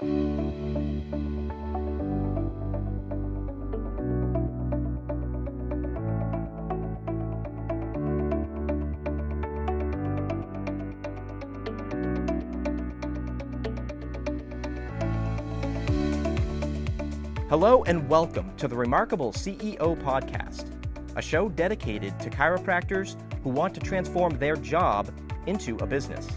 Hello and welcome to the Remarkable CEO Podcast, a show dedicated to chiropractors who want to transform their job into a business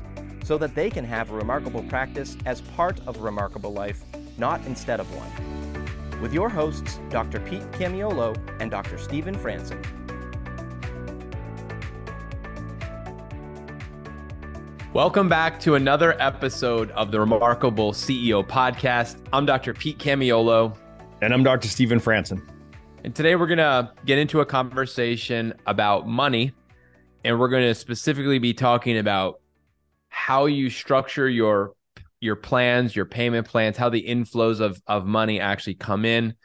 so that they can have a remarkable practice as part of a remarkable life, not instead of one. With your hosts, Dr. Pete Camiolo and Dr. Stephen Franson. Welcome back to another episode of the Remarkable CEO Podcast. I'm Dr. Pete Camiolo. And I'm Dr. Stephen Franson. And today we're going to get into a conversation about money. And we're going to specifically be talking about how you structure your your plans, your payment plans, how the inflows of, of money actually come in.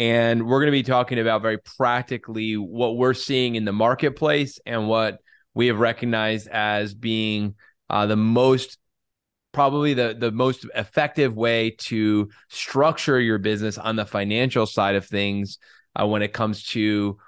And we're going to be talking about very practically what we're seeing in the marketplace and what we have recognized as being uh, the most probably the the most effective way to structure your business on the financial side of things uh, when it comes to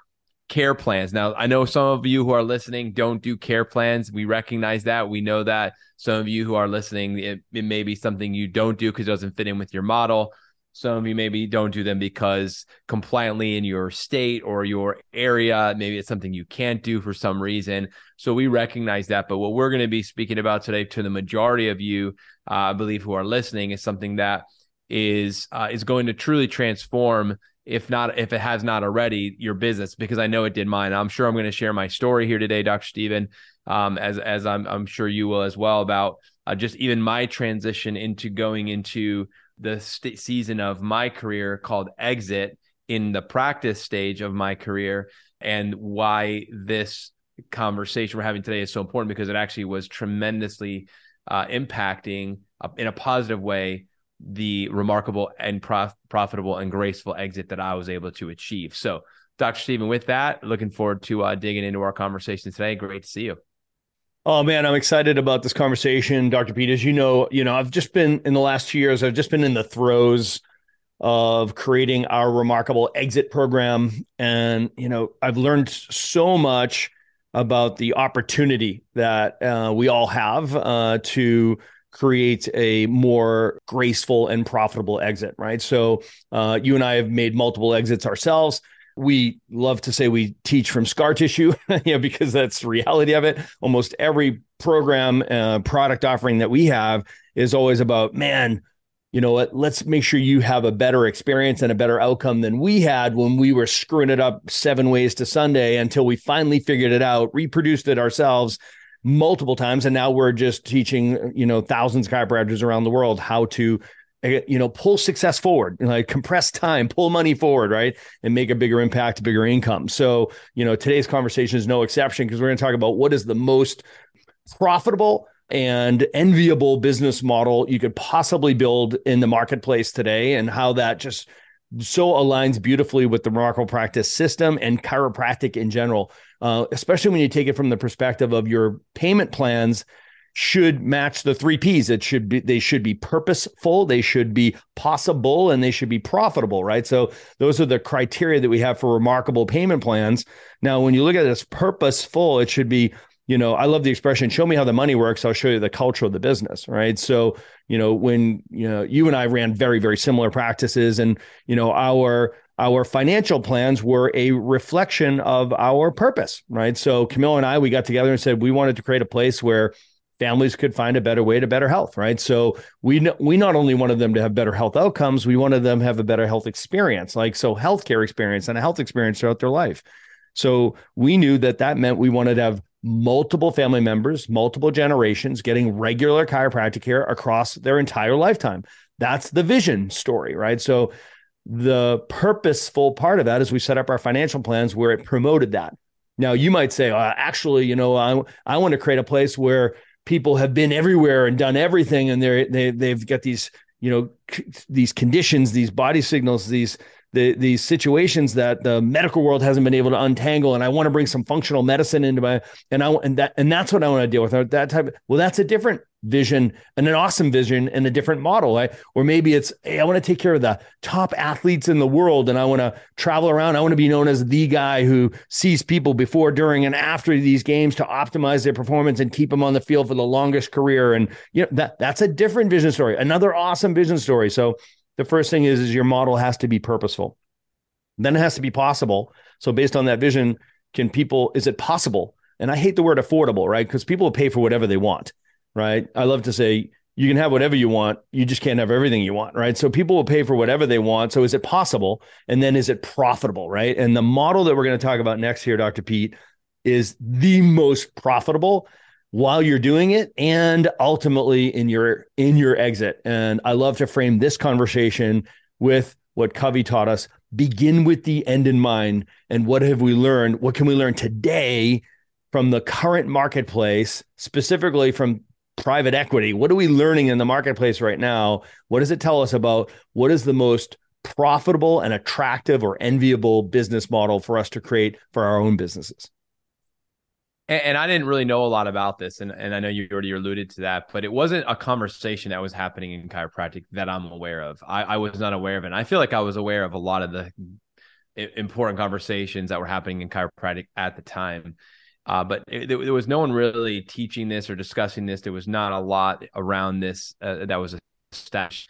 care plans. Now, I know some of you who are listening don't do care plans. We recognize that. We know that some of you who are listening, it, it may be something you don't do because it doesn't fit in with your model. Some of you maybe don't do them because compliantly in your state or your area, maybe it's something you can't do for some reason. So we recognize that. But what we're going to be speaking about today to the majority of you, uh, I believe, who are listening, is something that is uh, is going to truly transform if not if it has not already your business because i know it did mine. I'm sure i'm going to share my story here today dr stephen um, as as I'm, I'm sure you will as well about uh, just even my transition into going into the st- season of my career called Exit in the practice stage of my career and why this conversation we're having today is so important because it actually was tremendously uh, impacting uh, in a positive way the remarkable and prof- profitable and graceful exit that I was able to achieve. So, Dr. Stephen, with that, looking forward to uh, digging into our conversation today. Great to see you. Oh man, I'm excited about this conversation, Dr. Pete. As you know, you know, I've just been in the last two years, I've just been in the throes of creating our remarkable exit program. And, you know, I've learned so much about the opportunity that uh, we all have uh, to create a more graceful and profitable exit, right? So, uh, you and I have made multiple exits ourselves we love to say we teach from scar tissue, you know, because that's the reality of it. Almost every program, uh, product offering that we have is always about, man, you know what? Let's make sure you have a better experience and a better outcome than we had when we were screwing it up seven ways to Sunday until we finally figured it out, reproduced it ourselves multiple times, and now we're just teaching, you know, thousands of chiropractors around the world how to eh, you know, pull success forward, like compress time, pull money forward, right? And make a bigger impact, bigger income. So, you know, today's conversation is no exception because we're going to talk about what is the most profitable and enviable business model you could possibly build in the marketplace today and how that just so aligns beautifully with the remarkable practice system and chiropractic in general, uh, especially when you take it from the perspective of your payment plans should match the three P's. It should be they should be purposeful, they should be possible, and they should be profitable, right? So those are the criteria that we have for remarkable payment plans. Now, when you look at this purposeful, it should be, you know, I love the expression, show me how the money works, I'll show you the culture of the business, right? So, you know, when you know you and I ran very, very similar practices, and you know, our our financial plans were a reflection of our purpose, right? So Camille and I, we got together and said we wanted to create a place where families could find a better way to better health, right? So we we not only wanted them to have better health outcomes, we wanted them to have a better health experience, like so healthcare experience and a health experience throughout their life. So we knew that that meant we wanted to have multiple family members, multiple generations getting regular chiropractic care across their entire lifetime. That's the vision story, right? So the purposeful part of that is we set up our financial plans where it promoted that. Now you might say, uh, actually, you know, I I want to create a place where people have been everywhere and done everything and they're they they've got these you know c- these conditions these body signals these the situations that the medical world hasn't been able to untangle and I want to bring some functional medicine into my and I and that and that's what I want to deal with. That type of, well that's a different vision and an awesome vision and a different model right? or maybe it's hey I want to take care of the top athletes in the world and I want to travel around. I want to be known as the guy who sees people before during and after these games to optimize their performance and keep them on the field for the longest career. And you know that that's a different vision story another awesome vision story. So the first thing is is your model has to be purposeful. Then it has to be possible. So based on that vision can people is it possible? And i hate the word affordable right? Because people will pay for whatever they want right? I love to say you can have whatever you want you just can't have everything you want right? So people will pay for whatever they want. So is it possible? And then is it profitable right? And the model that we're going to talk about next here dr pete is the most profitable while you're doing it and ultimately in your in your exit. And i love to frame this conversation with what covey taught us. Begin with the end in mind. And what have we learned? What can we learn today from the current marketplace specifically from private equity? What are we learning in the marketplace right now? What does it tell us about what is the most profitable and attractive or enviable business model for us to create for our own businesses and, and, I didn't really know a lot about this, and, and I know you already alluded to that, but it wasn't a conversation that was happening in chiropractic that I'm aware of. I, I was not aware of it. And I feel like I was aware of a lot of the important conversations that were happening in chiropractic at the time. Uh, but it, there was no one really teaching this or discussing this. There was not a lot around this uh, that was established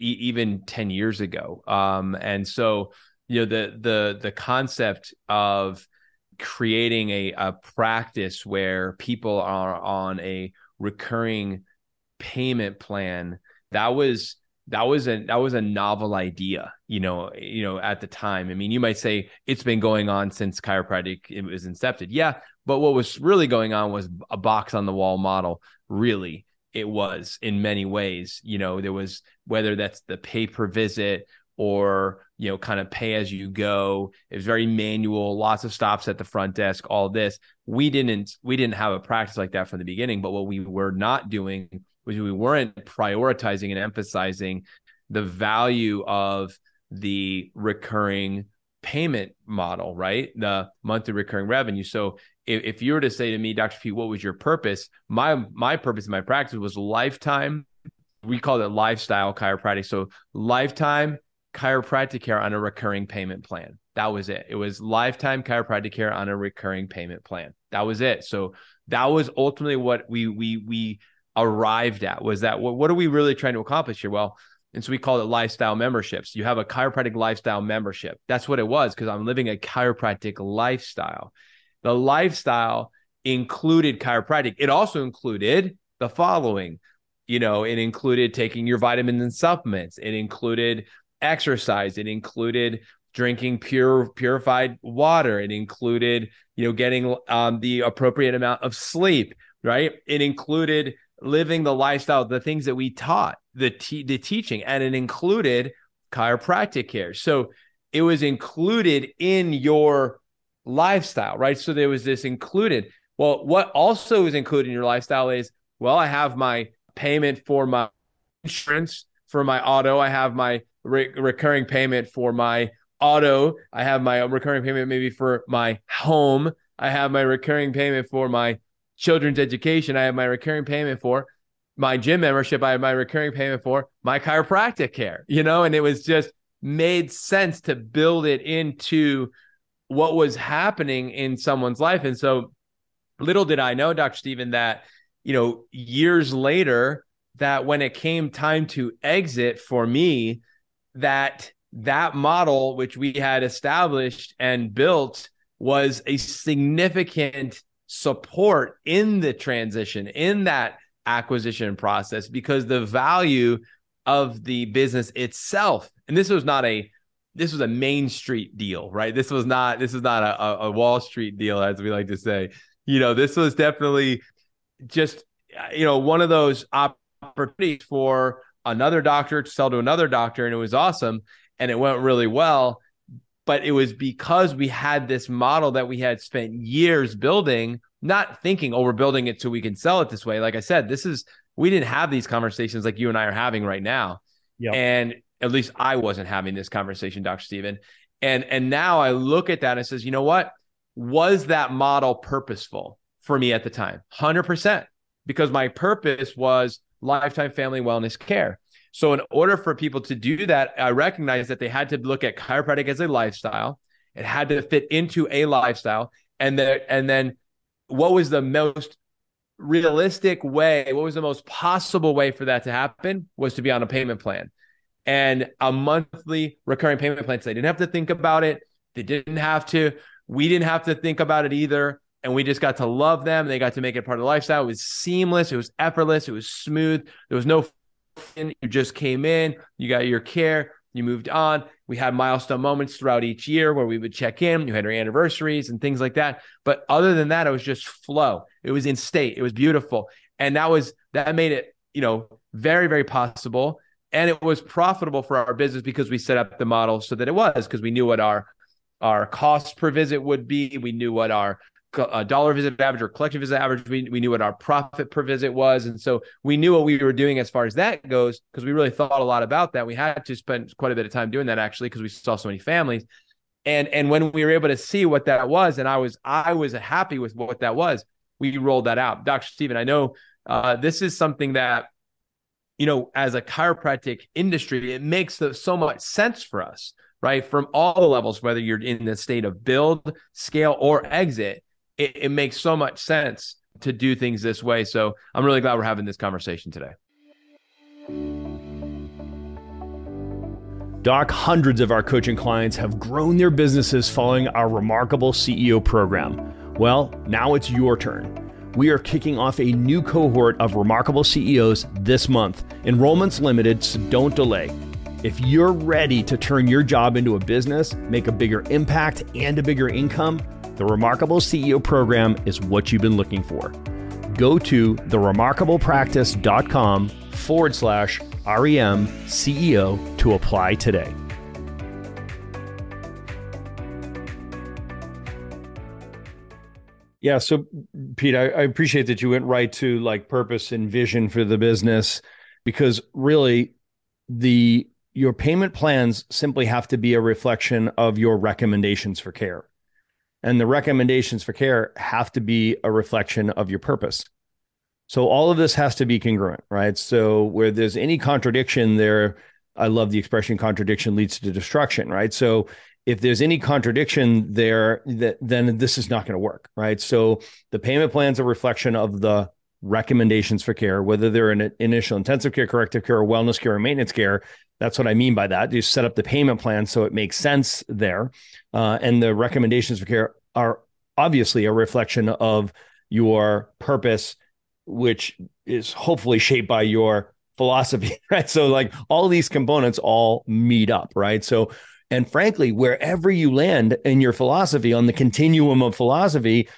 e- even 10 years ago. Um, and so, you know, the, the, the concept of, creating a, a practice where people are on a recurring payment plan that was that was a that was a novel idea you know you know at the time. I mean you might say it's been going on since chiropractic it was incepted. Yeah but what was really going on was a box on the wall model. Really it was in many ways you know there was whether that's the pay per visit or you know kind of pay as you go. It was very manual lots of stops at the front desk all this. We didn't we didn't have a practice like that from the beginning but what we were not doing was we weren't prioritizing and emphasizing the value of the recurring payment model right? The monthly recurring revenue. So if, if you were to say to me dr p what was your purpose? My my purpose in my practice was lifetime we call it lifestyle chiropractic. So lifetime chiropractic care on a recurring payment plan. That was it. It was lifetime chiropractic care on a recurring payment plan. That was it. So that was ultimately what we we we arrived at was that what, what are we really trying to accomplish here? Well, and so we called it lifestyle memberships. You have a chiropractic lifestyle membership. That's what it was because I'm living a chiropractic lifestyle. The lifestyle included chiropractic. It also included the following. You know, it included taking your vitamins and supplements. It included exercise. It included drinking pure purified water. It included, you know, getting um, the appropriate amount of sleep. Right. It included living the lifestyle, the things that we taught, the te- the teaching, and it included chiropractic care. So it was included in your lifestyle, right? So there was this included. Well, what also is included in your lifestyle is, well, I have my payment for my insurance for my auto. I have my re- recurring payment for my auto. I have my recurring payment maybe for my home. I have my recurring payment for my children's education. I have my recurring payment for my gym membership. I have my recurring payment for my chiropractic care, you know, and it was just made sense to build it into what was happening in someone's life. And so little did I know, Dr. Stephen, that, you know, years later, that when it came time to exit for me, that that model which we had established and built was a significant support in the transition in that acquisition process because the value of the business itself and this was not a this was a main street deal right? This was not this is not a, a wall street deal as we like to say. You know this was definitely just you know one of those opportunities for another doctor to sell to another doctor, and it was awesome and it went really well. But it was because we had this model that we had spent years building, not thinking, oh, we're building it so we can sell it this way. Like I said, this is we didn't have these conversations like you and I are having right now. Yep. And at least I wasn't having this conversation, Dr. Stephen. And and now I look at that and says, you know what? Was that model purposeful for me at the time? 100%. Because my purpose was lifetime family wellness care. So, in order for people to do that, I recognized that they had to look at chiropractic as a lifestyle. It had to fit into a lifestyle, and then and then what was the most realistic way? What was the most possible way for that to happen? Was to be on a payment plan and a monthly recurring payment plan. So they didn't have to think about it. They didn't have to. We didn't have to think about it either. And we just got to love them. They got to make it part of the lifestyle. It was seamless. It was effortless. It was smooth. There was no you just came in, you got your care, you moved on. We had milestone moments throughout each year where we would check in. You had our anniversaries and things like that. But other than that, it was just flow. It was in state. It was beautiful. And that was that made it, you know, very, very possible. And it was profitable for our business because we set up the model so that it was because we knew what our our cost per visit would be. We knew what our a dollar visit average or collection visit average. We, we knew what our profit per visit was. And so we knew what we were doing as far as that goes because we really thought a lot about that. We had to spend quite a bit of time doing that actually because we saw so many families. And and when we were able to see what that was, and I was I was happy with what that was, we rolled that out. Dr. Stephen, I know uh, this is something that you know as a chiropractic industry, it makes so much sense for us, right? From all the levels, whether you're in the state of build, scale, or exit it, it makes so much sense to do things this way. So I'm really glad we're having this conversation today. Doc, hundreds of our coaching clients have grown their businesses following our remarkable CEO program. Well, now it's your turn. We are kicking off a new cohort of remarkable CEOs this month. Enrollment's limited, so don't delay. If you're ready to turn your job into a business, make a bigger impact and a bigger income, the Remarkable CEO program is what you've been looking for. Go to theremarkablepractice.com forward slash REM CEO to apply today. Yeah. So, Pete, I, I, appreciate that you went right to like purpose and vision for the business because really the your payment plans simply have to be a reflection of your recommendations for care and the recommendations for care have to be a reflection of your purpose. So all of this has to be congruent, right? So where there's any contradiction there, I love the expression contradiction leads to destruction, right? So if there's any contradiction there, that then this is not going to work, right? So the payment plan is a reflection of the recommendations for care, whether they're in initial intensive care, corrective care, or wellness care, or maintenance care. That's what I mean by that. You set up the payment plan so it makes sense there. Uh, and the recommendations for care are obviously a reflection of your purpose, which is hopefully shaped by your philosophy, right? So, like all these components all meet up, right? So, and frankly, wherever you land in your philosophy on the continuum of philosophy,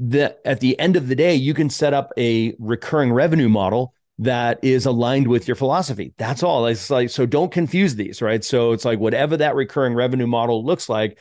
that at the end of the day, you can set up a recurring revenue model that is aligned with your philosophy. That's all. It's like, so don't confuse these, right? So it's like whatever that recurring revenue model looks like,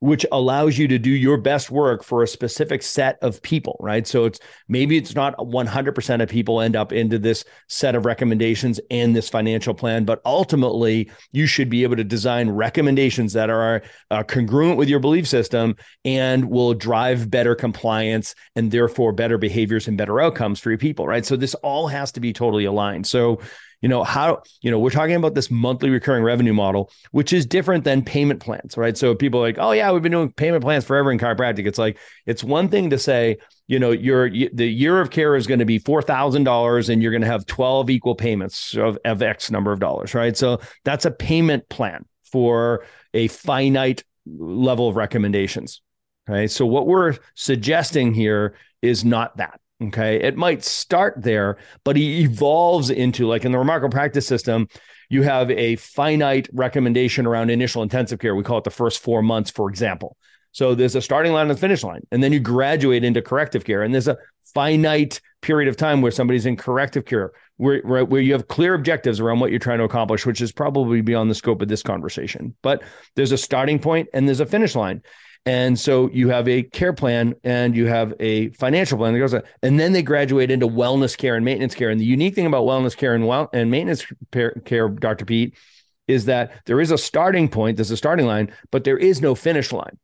which allows you to do your best work for a specific set of people, right? So it's maybe it's not 100% of people end up into this set of recommendations and this financial plan, but ultimately you should be able to design recommendations that are uh, congruent with your belief system and will drive better compliance and therefore better behaviors and better outcomes for your people, right? So this all has to be totally aligned. So you know how you know we're talking about this monthly recurring revenue model which is different than payment plans right? So people are like oh yeah we've been doing payment plans forever in chiropractic. It's like it's one thing to say you know your the year of care is going to be $4000 and you're going to have 12 equal payments of, of x number of dollars right? So that's a payment plan for a finite level of recommendations right? So what we're suggesting here is not that Okay. It might start there, but he evolves into like in the remarkable practice system, you have a finite recommendation around initial intensive care. We call it the first four months, for example. So there's a starting line and a finish line, and then you graduate into corrective care. And there's a finite period of time where somebody's in corrective care, where, where, where you have clear objectives around what you're trying to accomplish, which is probably beyond the scope of this conversation. But there's a starting point and there's a finish line. And so you have a care plan and you have a financial plan that goes, and then they graduate into wellness care and maintenance care. And the unique thing about wellness care and well and maintenance care, Dr. Pete, is that there is a starting point, there's a starting line, but there is no finish line.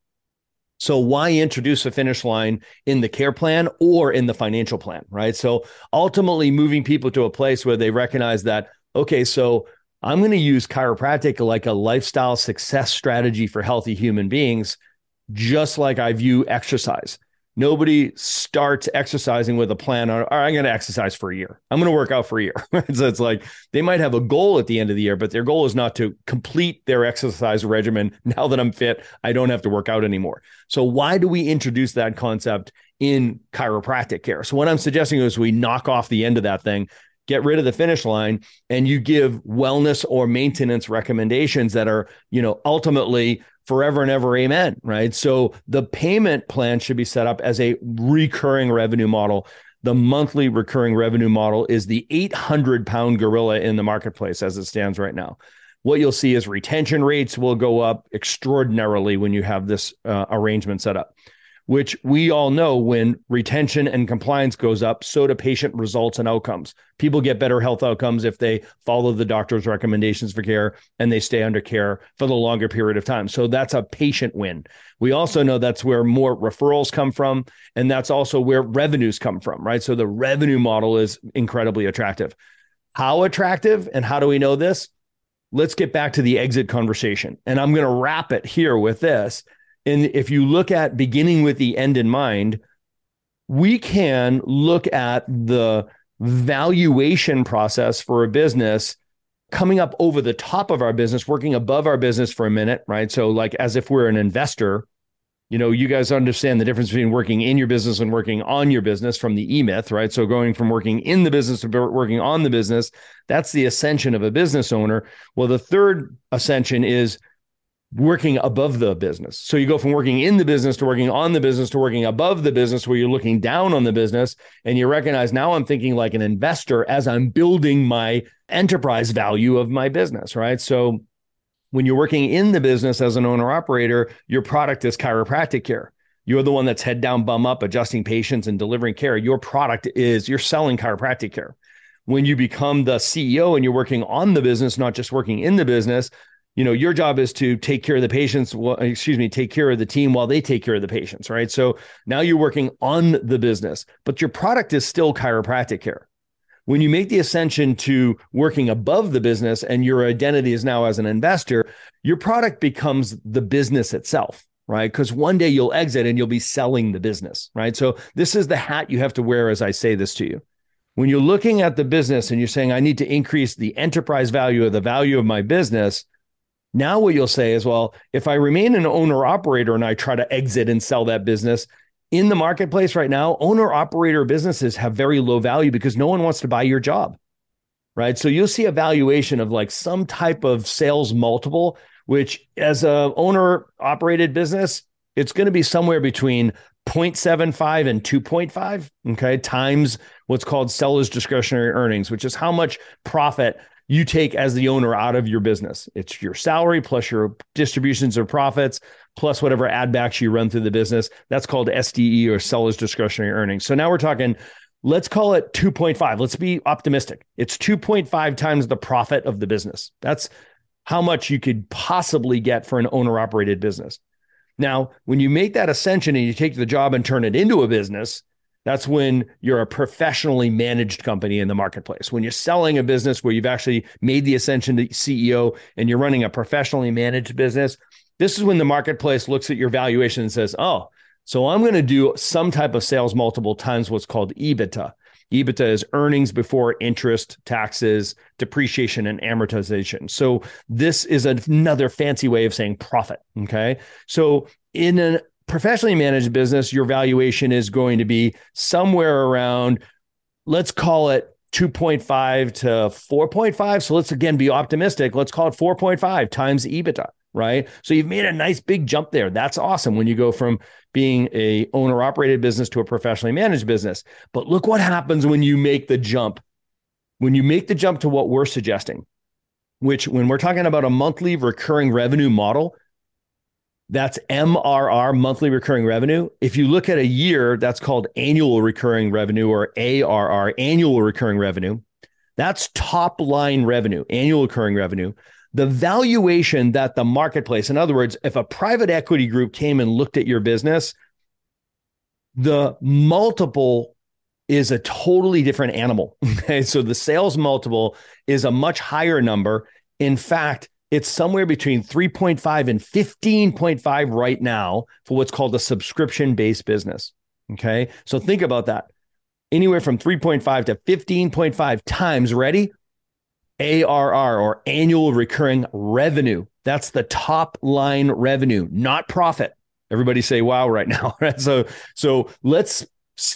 So why introduce a finish line in the care plan or in the financial plan, right? So ultimately moving people to a place where they recognize that okay, so I'm going to use chiropractic like a lifestyle success strategy for healthy human beings just like I view exercise. Nobody starts exercising with a plan on, I'm going to exercise for a year. I'm going to work out for a year. so it's like they might have a goal at the end of the year, but their goal is not to complete their exercise regimen. Now that I'm fit, I don't have to work out anymore. So why do we introduce that concept in chiropractic care? So what I'm suggesting is we knock off the end of that thing, get rid of the finish line and you give wellness or maintenance recommendations that are, you know, ultimately forever and ever amen right? So the payment plan should be set up as a recurring revenue model. The monthly recurring revenue model is the 800 pound gorilla in the marketplace as it stands right now. What you'll see is retention rates will go up extraordinarily when you have this uh, arrangement set up which we all know when retention and compliance goes up, so do patient results and outcomes. People get better health outcomes if they follow the doctor's recommendations for care and they stay under care for the longer period of time. So that's a patient win. We also know that's where more referrals come from, and that's also where revenues come from, right? So the revenue model is incredibly attractive. How attractive and how do we know this? Let's get back to the exit conversation. And I'm going to wrap it here with this and if you look at beginning with the end in mind, we can look at the valuation process for a business coming up over the top of our business, working above our business for a minute, right? So, like as if we're an investor, you know, you guys understand the difference between working in your business and working on your business from the E myth, right? So, going from working in the business to working on the business, that's the ascension of a business owner. Well, the third ascension is working above the business. So you go from working in the business to working on the business to working above the business where you're looking down on the business and you recognize now I'm thinking like an investor as I'm building my enterprise value of my business, right? So when you're working in the business as an owner operator, your product is chiropractic care. You're the one that's head down, bum up, adjusting patients and delivering care. Your product is you're selling chiropractic care. When you become the CEO and you're working on the business, not just working in the business, you know your job is to take care of the patients well, excuse me take care of the team while they take care of the patients right? So now you're working on the business but your product is still chiropractic care. When you make the ascension to working above the business and your identity is now as an investor your product becomes the business itself right? Because one day you'll exit and you'll be selling the business right? So this is the hat you have to wear as i say this to you. When you're looking at the business and you're saying i need to increase the enterprise value or the value of my business now, what you'll say is, well, if I remain an owner operator and I try to exit and sell that business in the marketplace right now, owner operator businesses have very low value because no one wants to buy your job. Right. So you'll see a valuation of like some type of sales multiple, which as a owner operated business, it's going to be somewhere between 0.75 and 2.5 okay times what's called seller's discretionary earnings which is how much profit you take as the owner out of your business. It's your salary plus your distributions of profits plus whatever add backs you run through the business. That's called SDE or seller's discretionary earnings. So now we're talking, let's call it 2.5. Let's be optimistic. It's 2.5 times the profit of the business. That's how much you could possibly get for an owner operated business. Now, when you make that ascension and you take the job and turn it into a business, that's when you're a professionally managed company in the marketplace. When you're selling a business where you've actually made the ascension to CEO and you're running a professionally managed business, this is when the marketplace looks at your valuation and says, oh, so I'm going to do some type of sales multiple times what's called EBITDA. EBITDA is earnings before interest, taxes, depreciation, and amortization. So this is another fancy way of saying profit. Okay. So in an professionally managed business, your valuation is going to be somewhere around, let's call it 2.5 to 4.5. So let's again be optimistic. Let's call it 4.5 times EBITDA, right? So you've made a nice big jump there. That's awesome when you go from being a owner operated business to a professionally managed business. But look what happens when you make the jump. When you make the jump to what we're suggesting, which when we're talking about a monthly recurring revenue model, that's MRR, monthly recurring revenue. If you look at a year, that's called annual recurring revenue or ARR, annual recurring revenue. That's top line revenue, annual recurring revenue. the valuation that the marketplace, in other words, if a private equity group came and looked at your business, the multiple is a totally different animal. Okay. So the sales multiple is a much higher number. In fact, it's somewhere between 3.5 and 15.5 right now for what's called a subscription based business. Okay. So think about that. Anywhere from 3.5 to 15.5 times ready ARR or annual recurring revenue. That's the top line revenue, not profit. Everybody say wow right now. So so let's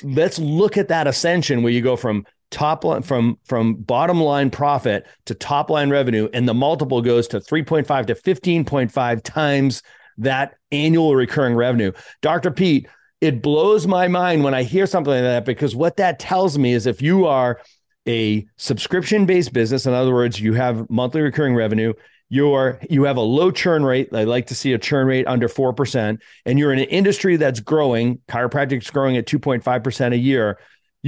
let's look at that ascension where you go from top line from from bottom line profit to top line revenue and the multiple goes to 3.5 to 15.5 times that annual recurring revenue. Dr. Pete, it blows my mind when I hear something like that because what that tells me is if you are a subscription based business, in other words, you have monthly recurring revenue, you're you have a low churn rate. I like to see a churn rate under 4%, and you're in an industry that's growing, chiropractic's growing at 2.5% a year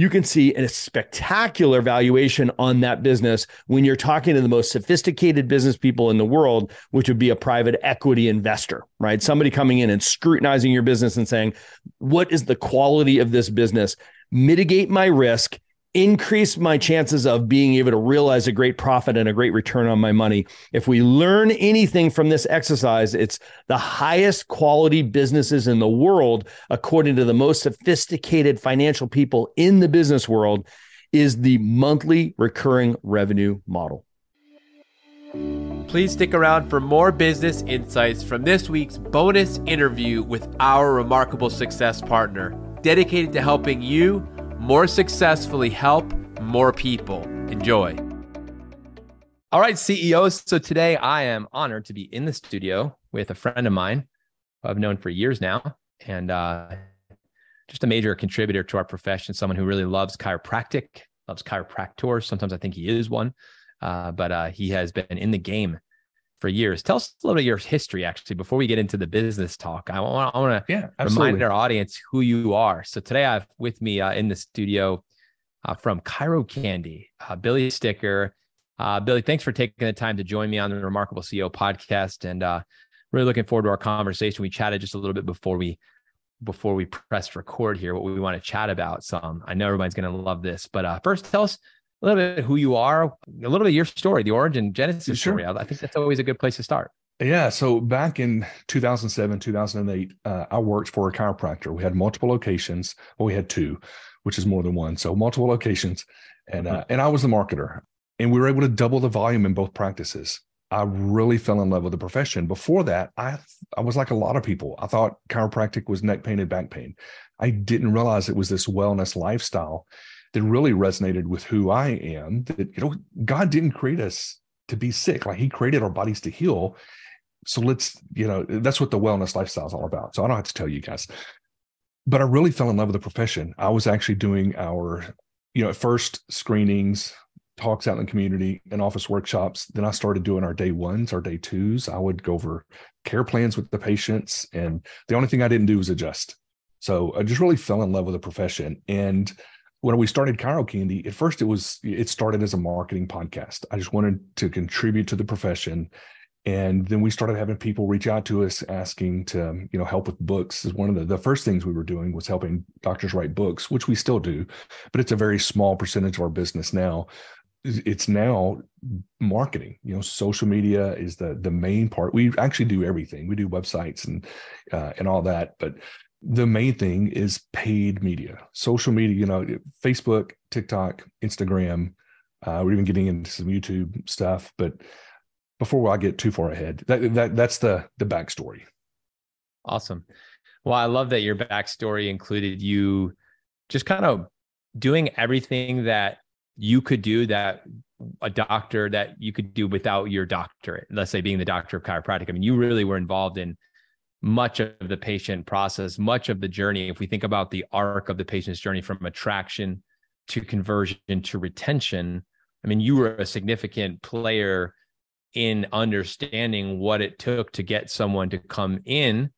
you can see a spectacular valuation on that business when you're talking to the most sophisticated business people in the world, which would be a private equity investor, right? Somebody coming in and scrutinizing your business and saying, what is the quality of this business? Mitigate my risk increase my chances of being able to realize a great profit and a great return on my money. If we learn anything from this exercise, it's the highest quality businesses in the world, according to the most sophisticated financial people in the business world, is the monthly recurring revenue model. Please stick around for more business insights from this week's bonus interview with our remarkable success partner, dedicated to helping you more successfully help more people. Enjoy. All right, CEOs. So today I am honored to be in the studio with a friend of mine who I've known for years now and uh, just a major contributor to our profession, someone who really loves chiropractic, loves chiropractors. Sometimes I think he is one, uh, but uh, he has been in the game for years. Tell us a little bit of your history, actually, before we get into the business talk. I want, I want to yeah, remind our audience who you are. So today I have with me uh, in the studio uh, from Chiro Candy, uh, Billy Sticker. Uh, Billy, thanks for taking the time to join me on the Remarkable CEO podcast, and uh, really looking forward to our conversation. We chatted just a little bit before we before we pressed record here what we want to chat about. Some I know everybody's going to love this, but uh, first, tell us a little bit who you are, a little bit of your story, the origin genesis sure. story. I think that's always a good place to start. Yeah. So back in 2007, 2008, uh, I worked for a chiropractor. We had multiple locations. Well, we had two, which is more than one. So multiple locations. And, uh, and I was the marketer and we were able to double the volume in both practices. I really fell in love with the profession. Before that, I I was like a lot of people. I thought chiropractic was neck pain and back pain. I didn't realize it was this wellness lifestyle that really resonated with who I am. That you know, God didn't create us to be sick; like He created our bodies to heal. So let's, you know, that's what the wellness lifestyle is all about. So I don't have to tell you guys, but I really fell in love with the profession. I was actually doing our, you know, at first screenings, talks out in the community and office workshops. Then I started doing our day ones, our day twos. I would go over care plans with the patients. And the only thing I didn't do was adjust. So I just really fell in love with the profession. And when we started Chiro Candy, at first it was it started as a marketing podcast. I just wanted to contribute to the profession. And then we started having people reach out to us asking to, you know, help with books. Is one of the, the first things we were doing was helping doctors write books, which we still do, but it's a very small percentage of our business now. It's now marketing. You know, social media is the the main part. We actually do everything. We do websites and uh, and all that, but the main thing is paid media, social media, you know, Facebook, TikTok, Instagram. Uh, we're even getting into some YouTube stuff, but before I get too far ahead, that, that that's the the backstory. Awesome. Well, I love that your backstory included you just kind of doing everything that you could do that a doctor that you could do without your doctorate. Let's say being the doctor of chiropractic. I mean, you really were involved in much of the patient process, much of the journey. If we think about the arc of the patient's journey from attraction to conversion to retention, I mean, you were a significant player in understanding what it took to get someone to come in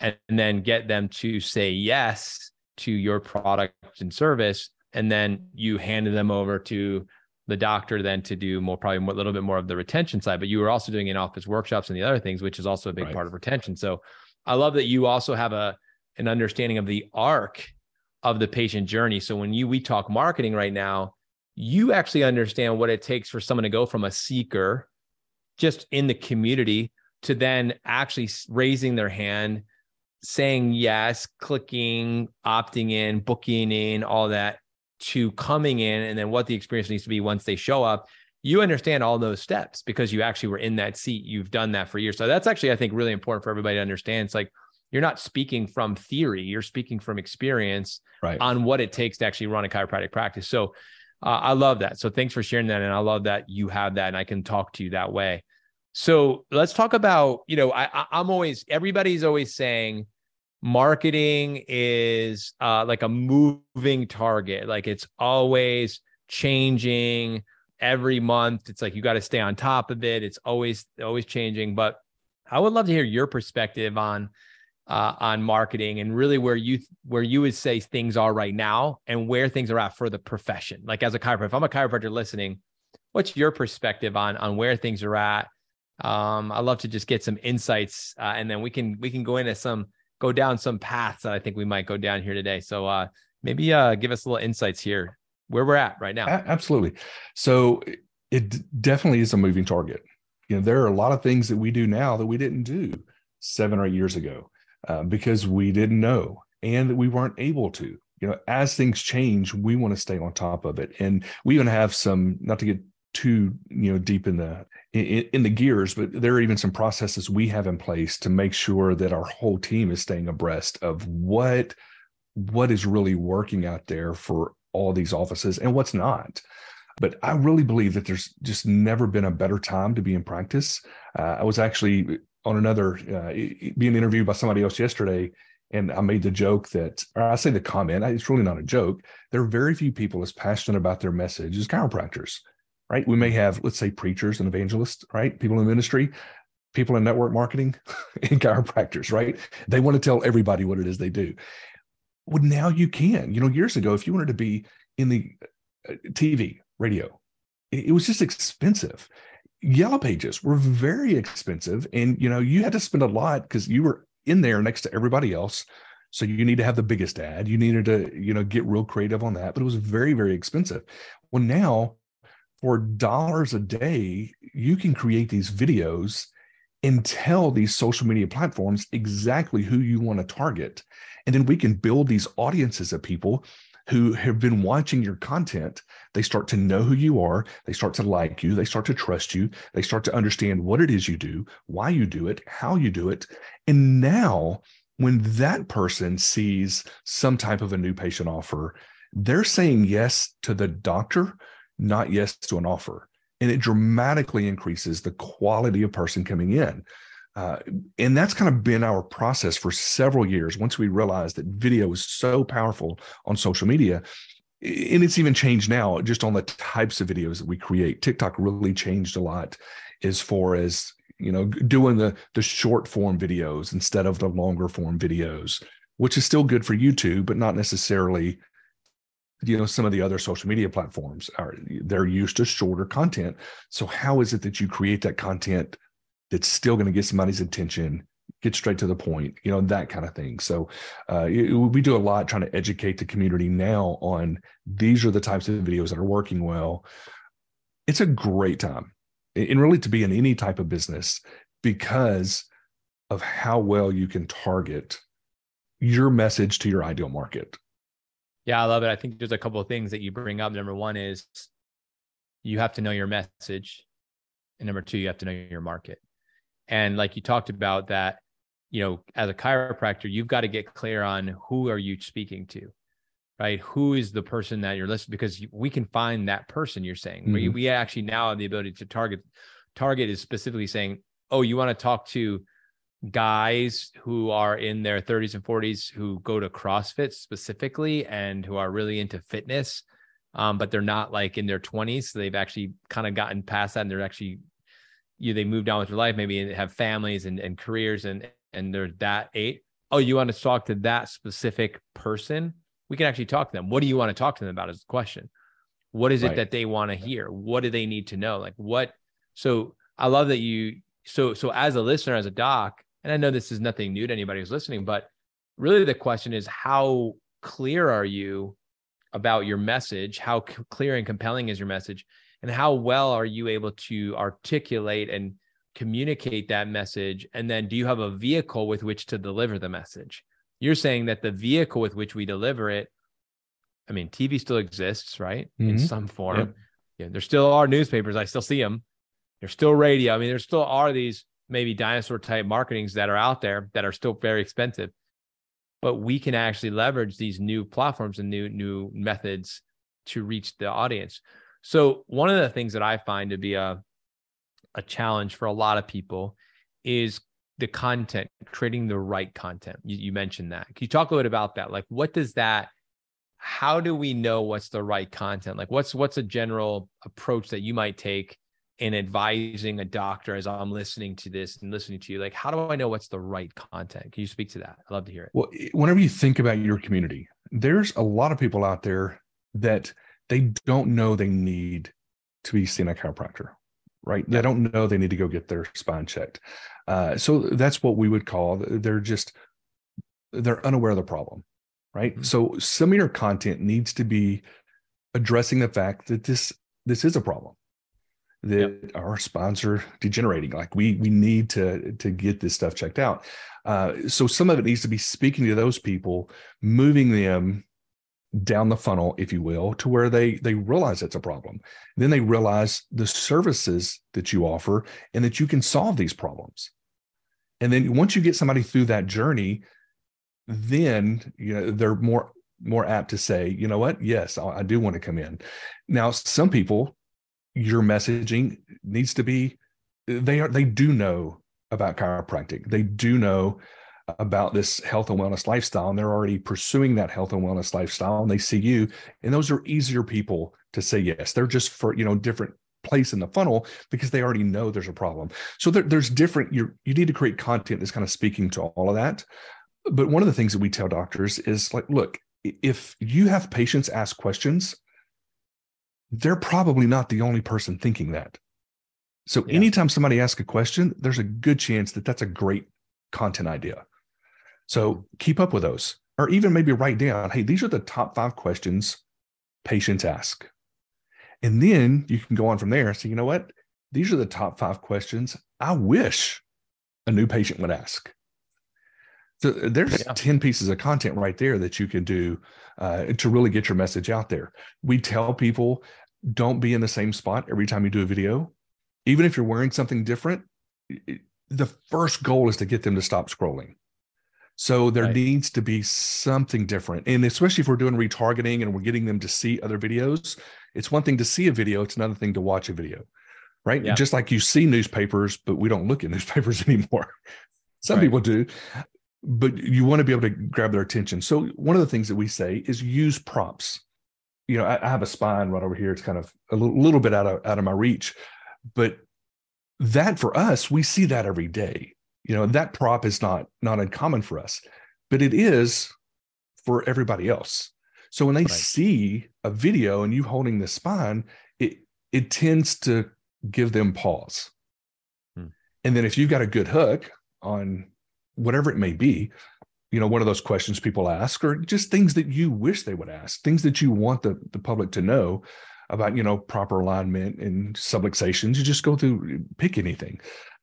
and then get them to say yes to your product and service. And then you handed them over to the doctor then to do more probably a little bit more of the retention side but you were also doing in office workshops and the other things which is also a big right. part of retention. So i love that you also have a an understanding of the arc of the patient journey. So when you we talk marketing right now you actually understand what it takes for someone to go from a seeker just in the community to then actually raising their hand saying yes clicking opting in booking in all that to coming in and then what the experience needs to be once they show up you understand all those steps because you actually were in that seat. You've done that for years. So that's actually i think really important for everybody to understand. It's like you're not speaking from theory. You're speaking from experience right. on what it takes to actually run a chiropractic practice. So uh, i love that. So thanks for sharing that. And i love that you have that and i can talk to you that way. So let's talk about you know I, i'm always everybody's always saying marketing is uh, like a moving target. Like it's always changing every month. It's like you got to stay on top of it. It's always always changing. But I would love to hear your perspective on uh, on marketing and really where you where you would say things are right now and where things are at for the profession. Like as a chiropractor, if I'm a chiropractor listening, what's your perspective on on where things are at? Um, I'd love to just get some insights, uh, and then we can we can go into some go down some paths that I think we might go down here today. So uh, maybe uh, give us a little insights here where we're at right now. Absolutely. So it definitely is a moving target. You know, there are a lot of things that we do now that we didn't do seven or eight years ago uh, because we didn't know and that we weren't able to. You know, as things change, we want to stay on top of it, and we even have some. Not to get too you know deep in the in, in, the gears but there are even some processes we have in place to make sure that our whole team is staying abreast of what what is really working out there for all these offices and what's not. But i really believe that there's just never been a better time to be in practice. Uh, i was actually on another uh, being interviewed by somebody else yesterday and I made the joke that, or I say the comment, it's really not a joke. There are very few people as passionate about their message as chiropractors right? We may have, let's say, preachers and evangelists, right? People in ministry, people in network marketing, and chiropractors, right? They want to tell everybody what it is they do. Well, now you can. You know, years ago, if you wanted to be in the uh, TV, radio, it was just expensive. Yellow pages were very expensive. And, you know, you had to spend a lot because you were in there next to everybody else. So you need to have the biggest ad. You needed to, you know, get real creative on that, but it was very, very expensive. Well, now for dollars a day, you can create these videos and tell these social media platforms exactly who you want to target. And then we can build these audiences of people who have been watching your content. They start to know who you are. They start to like you. They start to trust you. They start to understand what it is you do, why you do it, how you do it. And now, when that person sees some type of a new patient offer, they're saying yes to the doctor not yes to an offer. And it dramatically increases the quality of person coming in. Uh, and that's kind of been our process for several years once we realized that video is so powerful on social media and it's even changed now just on the types of videos that we create tiktok really changed a lot as far as you know doing the the short form videos instead of the longer form videos which is still good for youtube but not necessarily you know some of the other social media platforms are they're used to shorter content. So how is it that you create that content that's still going to get somebody's attention get straight to the point you know that kind of thing? So uh, it, we do a lot trying to educate the community now on these are the types of videos that are working well. It's a great time and really to be in any type of business because of how well you can target your message to your ideal market yeah, I love it. I think there's a couple of things that you bring up. Number one is you have to know your message. And number two, you have to know your market. And like you talked about that, you know, as a chiropractor, you've got to get clear on who are you speaking to, right? Who is the person that you're listening because we can find that person you're saying. Mm-hmm. We, we actually now have the ability to target. Target is specifically saying, oh, you want to talk to guys who are in their 30s and 40s who go to CrossFit specifically and who are really into fitness, um, but they're not like in their 20s. So they've actually kind of gotten past that and they're actually, you they moved on with their life, maybe have families and, and careers and and they're that eight. Oh, you want to talk to that specific person? We can actually talk to them. What do you want to talk to them about is the question. What is it Right. that they want to hear? What do they need to know? Like what? So I love that you. So so as a listener, as a doc, and I know this is nothing new to anybody who's listening, but really the question is how clear are you about your message? How c- clear and compelling is your message? And how well are you able to articulate and communicate that message? And then do you have a vehicle with which to deliver the message? You're saying that the vehicle with which we deliver it, I mean, TV still exists, right? In Mhm. some form. Yep. Yeah, there still are newspapers. I still see them. There's still radio. I mean, there still are these maybe dinosaur type marketings that are out there that are still very expensive. But we can actually leverage these new platforms and new new methods to reach the audience. So one of the things that I find to be a a challenge for a lot of people is the content, creating the right content. You, you mentioned that. Can you talk a little bit about that? Like, what does that? How do we know what's the right content? Like, what's what's a general approach that you might take in advising a doctor as I'm listening to this and listening to you? Like, how do I know what's the right content? Can you speak to that? I'd love to hear it. Well, whenever you think about your community, there's a lot of people out there that they don't know they need to be seen a chiropractor, right? They don't know they need to go get their spine checked. Uh, so that's what we would call they're just they're unaware of the problem, right? Mhm. So some of your content needs to be addressing the fact that this this is a problem that our sponsor degenerating like we we need to to get this stuff checked out. Uh, so some of it needs to be speaking to those people moving them down the funnel if you will to where they they realize it's a problem. Then they realize the services that you offer and that you can solve these problems. And then once you get somebody through that journey then you know they're more more apt to say you know what? Yes i, I do want to come in. Now some people your messaging needs to be they are they do know about chiropractic. They do know about this health and wellness lifestyle and they're already pursuing that health and wellness lifestyle and they see you and those are easier people to say yes. They're just for you know different place in the funnel because they already know there's a problem. So there, there's different you you need to create content that's kind of speaking to all of that. But one of the things that we tell doctors is like look if you have patients ask questions they're probably not the only person thinking that. So Yeah. anytime somebody asks a question, there's a good chance that that's a great content idea. So hmm. keep up with those, or even maybe write down, hey, these are the top five questions patients ask. And then you can go on from there and say, you know what? These are the top five questions I wish a new patient would ask. So there's Yeah. 10 pieces of content right there that you can do uh, to really get your message out there. We tell people don't be in the same spot every time you do a video. Even if you're wearing something different, the first goal is to get them to stop scrolling. So there Right. needs to be something different. And especially if we're doing retargeting and we're getting them to see other videos, it's one thing to see a video, it's another thing to watch a video. Right. Yeah. Just like you see newspapers, but we don't look at newspapers anymore. Some Right. people do, but you want to be able to grab their attention. So one of the things that we say is use prompts. You know, I, I have a spine right over here. It's kind of a little, little bit out of out of my reach, but that for us, we see that every day. You know, that prop is not not uncommon for us, but it is for everybody else. So when they Right. see a video and you holding the spine, it it tends to give them pause. Hmm. And then if you've got a good hook on whatever it may be, you know, one of those questions people ask, or just things that you wish they would ask, things that you want the, the public to know about, you know, proper alignment and subluxations. You just go through, pick anything.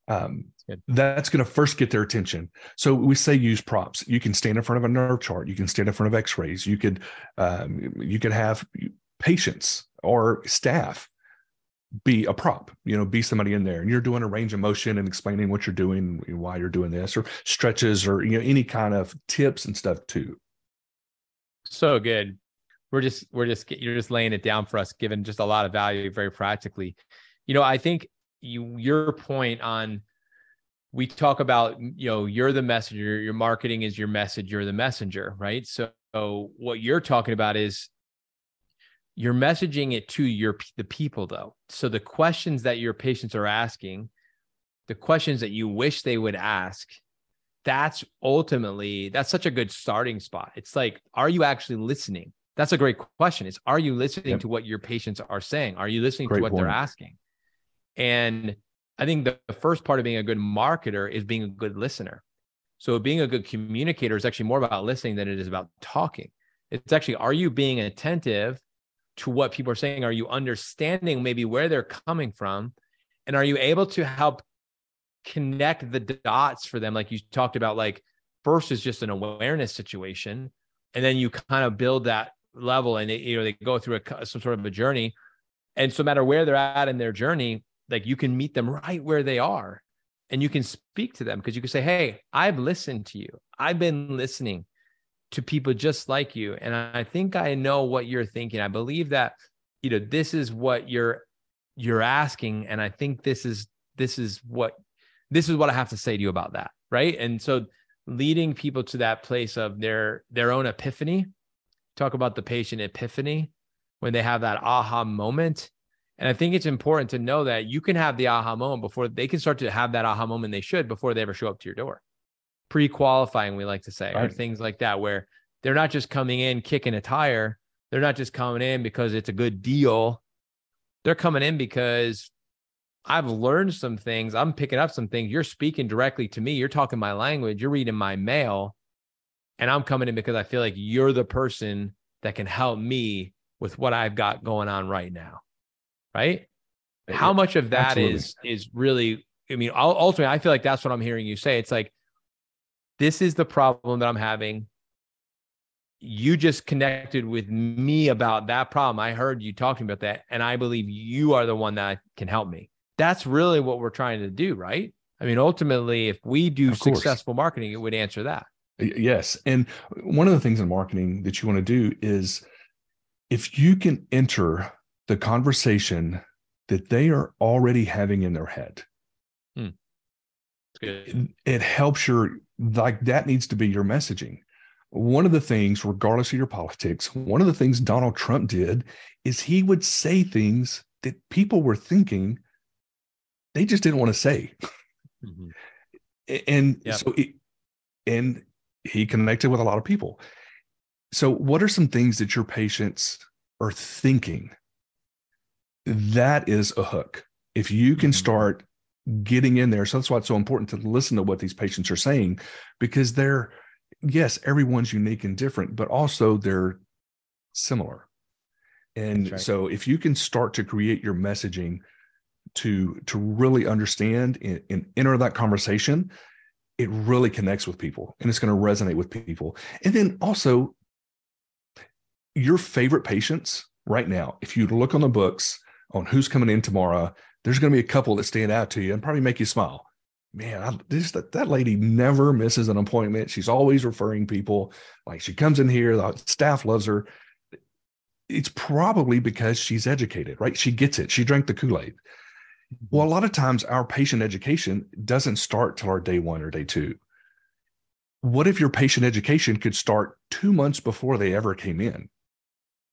Um, Good. that's going to first get their attention. So we say use props. You can stand in front of a nerve chart. You can stand in front of X-rays. You could, um, you could have patients or staff be a prop, you know, be somebody in there and you're doing a range of motion and explaining what you're doing, why you're doing this, or stretches or you know, any kind of tips and stuff too. So good. We're just we're just you're just laying it down for us, giving just a lot of value very practically. You know, I think you your point on we talk about you know you're the messenger, your marketing is your message, you're the messenger, right? So, so what you're talking about is you're messaging it to your the people though. So the questions that your patients are asking, the questions that you wish they would ask, that's ultimately that's such a good starting spot. It's like, are you actually listening? that's a great question. Is are you listening Yep. to what your patients are saying? Are you listening Great to what they're asking? And I think the, the first part of being a good marketer is being a good listener. So being a good communicator is actually more about listening than it is about talking. It's actually, are you being attentive to what people are saying? Are you understanding maybe where they're coming from? And are you able to help connect the dots for them? Like you talked about, like first is just an awareness situation. And then you kind of build that level and they, you know, they go through a, some sort of a journey. And so no matter where they're at in their journey, like you can meet them right where they are and you can speak to them because you can say, Hey, I've listened to you. I've been listening to people just like you. And I think I know what you're thinking. I believe that, you know, this is what you're you're asking. And I think this is this is what this is what I have to say to you about that. Right. And so leading people to that place of their their own epiphany. Talk about the patient epiphany when they have that aha moment. And I think it's important to know that you can have the aha moment before they can start to have that aha moment they should before they ever show up to your door. Pre-qualifying, we like to say, or things like that, where they're not just coming in kicking a tire. They're not just coming in because it's a good deal. They're coming in because I've learned some things. I'm picking up some things. You're speaking directly to me. You're talking my language. You're reading my mail. And I'm coming in because I feel like you're the person that can help me with what I've got going on right now. Right. How much of that is Absolutely. is really, I mean, ultimately, I feel like that's what I'm hearing you say. It's like, this is the problem that I'm having. You just connected with me about that problem. I heard you talking about that. And I believe you are the one that can help me. That's really what we're trying to do, right? I mean, ultimately, if we do successful marketing, it would answer that. Yes. And one of the things in marketing that you want to do is if you can enter the conversation that they are already having in their head, hmm. good. it, it helps your, like, that needs to be your messaging. One of the things, regardless of your politics, one of the things Donald Trump did is he would say things that people were thinking they just didn't want to say. Mhm. And Yep. so it, and he connected with a lot of people so what are some things that your patients are thinking that is a hook if you can Mhm. start getting in there. So that's why it's so important to listen to what these patients are saying because they're yes everyone's unique and different but also they're similar. And right. so if you can start to create your messaging to to really understand and, and enter that conversation it really connects with people and it's going to resonate with people. And then also your favorite patients right now if you look on the books on who's coming in tomorrow there's going to be a couple that stand out to you and probably make you smile man I, this that, that lady never misses an appointment she's always referring people like she comes in here the staff loves her it's probably because she's educated right she gets it she drank the kool-aid well, a lot of times our patient education doesn't start till our day one or day two. What if your patient education could start two months before they ever came in?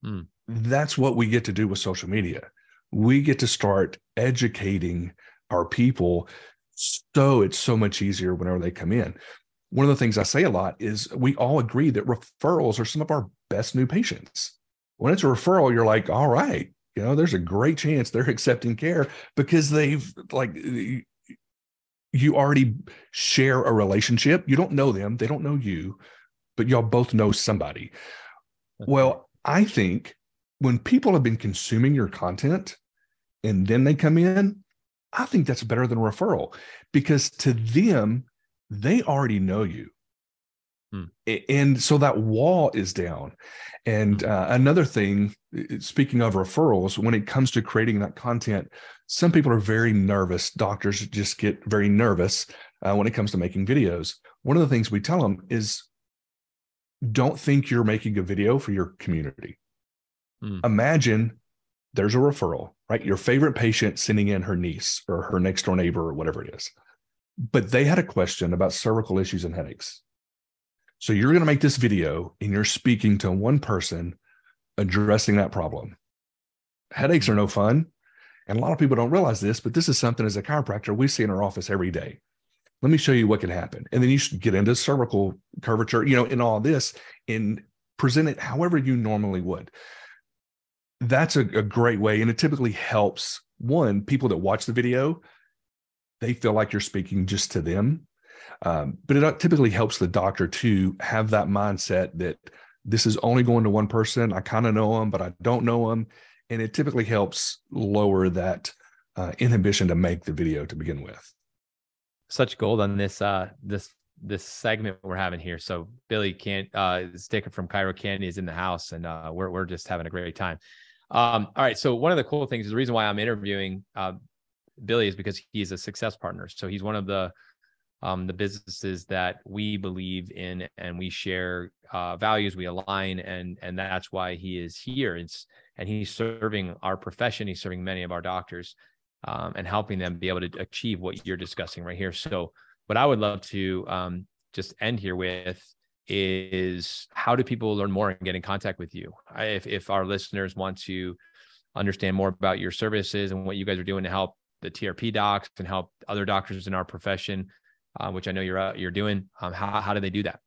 Hmm. That's what we get to do with social media. We get to start educating our people so it's so much easier whenever they come in. One of the things I say a lot is we all agree that referrals are some of our best new patients. When it's a referral, you're like, all right, you know, there's a great chance they're accepting care because they've like you already share a relationship. You don't know them, they don't know you, but y'all both know somebody. Well, I think when people have been consuming your content and then they come in, I think that's better than a referral because to them, they already know you. Hmm. And so that wall is down. And uh, another thing, speaking of referrals, when it comes to creating that content, some people are very nervous. Doctors just get very nervous uh, when it comes to making videos. One of the things we tell them is don't think you're making a video for your community. Hmm. Imagine there's a referral, right? Your favorite patient sending in her niece or her next door neighbor or whatever it is. But they had a question about cervical issues and headaches. So you're going to make this video and you're speaking to one person addressing that problem. Headaches are no fun. And a lot of people don't realize this, but this is something as a chiropractor we see in our office every day. Let me show you what can happen. And then you should get into cervical curvature, you know, in all this. And present it however you normally would. That's a, a great way. And it typically helps one, people that watch the video, they feel like you're speaking just to them. Um, but it typically helps the doctor to have that mindset that this is only going to one person. I kind of know them, but I don't know them. And it typically helps lower that uh, inhibition to make the video to begin with. Such gold on this uh, this this segment we're having here. So Billy can't uh sticker from Chiro Candy is in the house and uh we're we're just having a great time. Um all right. So one of the cool things is the reason why I'm interviewing uh Billy is because he's a success partner. So he's one of the um the businesses that we believe in and we share uh values, we align and and that's why he is here. It's and he's serving our profession, he's serving many of our doctors um and helping them be able to achieve what you're discussing right here. So what I would love to um, just end here with is how do people learn more and get in contact with you? If if our listeners want to understand more about your services and what you guys are doing to help the TRP docs and help other doctors in our profession, uh, which I know you're uh, you're doing, um, how how do they do that?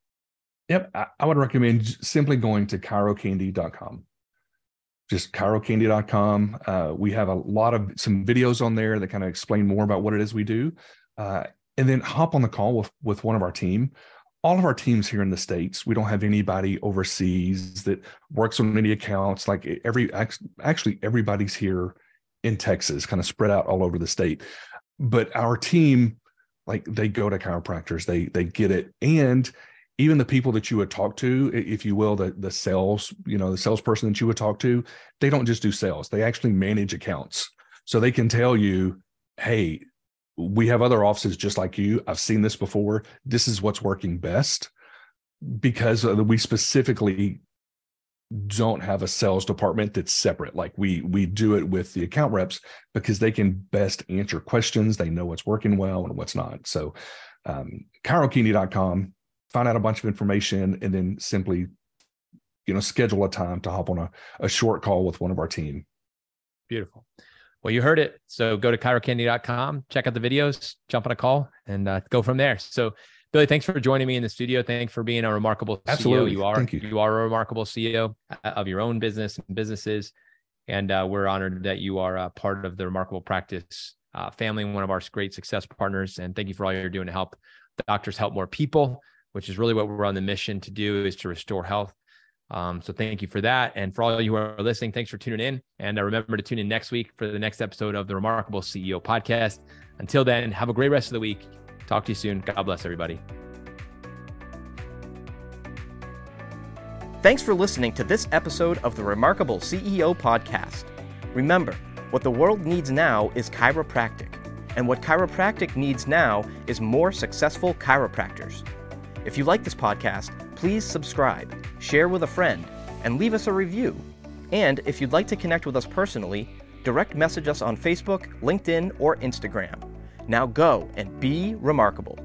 Yep, I, I would recommend simply going to chirocandy.com. Just chirocandy.com. Uh, we have a lot of some videos on there that kind of explain more about what it is we do. Uh, and then hop on the call with with one of our team all of our teams here in the states we don't have anybody overseas that works on any accounts. Like every actually everybody's here in texas kind of spread out all over the state. But our team like they go to chiropractors they they get it. And even the people that you would talk to if you will the the sales you know the salesperson that you would talk to they don't just do sales. They actually manage accounts. So they can tell you hey we have other offices just like you. I've seen this before. This is what's working best because we specifically don't have a sales department that's separate. Like we we do it with the account reps because they can best answer questions. They know what's working well and what's not. So um chirocandy.com find out a bunch of information and then simply you know schedule a time to hop on a, a short call with one of our team. Beautiful well, you heard it. So go to chirocandy.com, check out the videos, jump on a call, and uh, go from there. So, Billy, thanks for joining me in the studio. Thanks for being a remarkable Absolutely. CEO. You are Thank you. you are a remarkable CEO uh, of your own business and businesses, and uh, we're honored that you are a part of the Remarkable Practice uh, family, one of our great success partners. And thank you for all you're doing to help doctors help more people, which is really what we're on the mission to do: is to restore health um, so thank you for that. And for all you who are listening, thanks for tuning in. And uh, remember to tune in next week for the next episode of the Remarkable CEO podcast. Until then, have a great rest of the week. Talk to you soon. God bless everybody. Thanks for listening to this episode of the Remarkable CEO podcast. Remember, what the world needs now is chiropractic, and what chiropractic needs now is more successful chiropractors. If you like this podcast, please subscribe, share with a friend, and leave us a review. And if you'd like to connect with us personally, direct message us on Facebook, LinkedIn, or Instagram. Now go and be remarkable.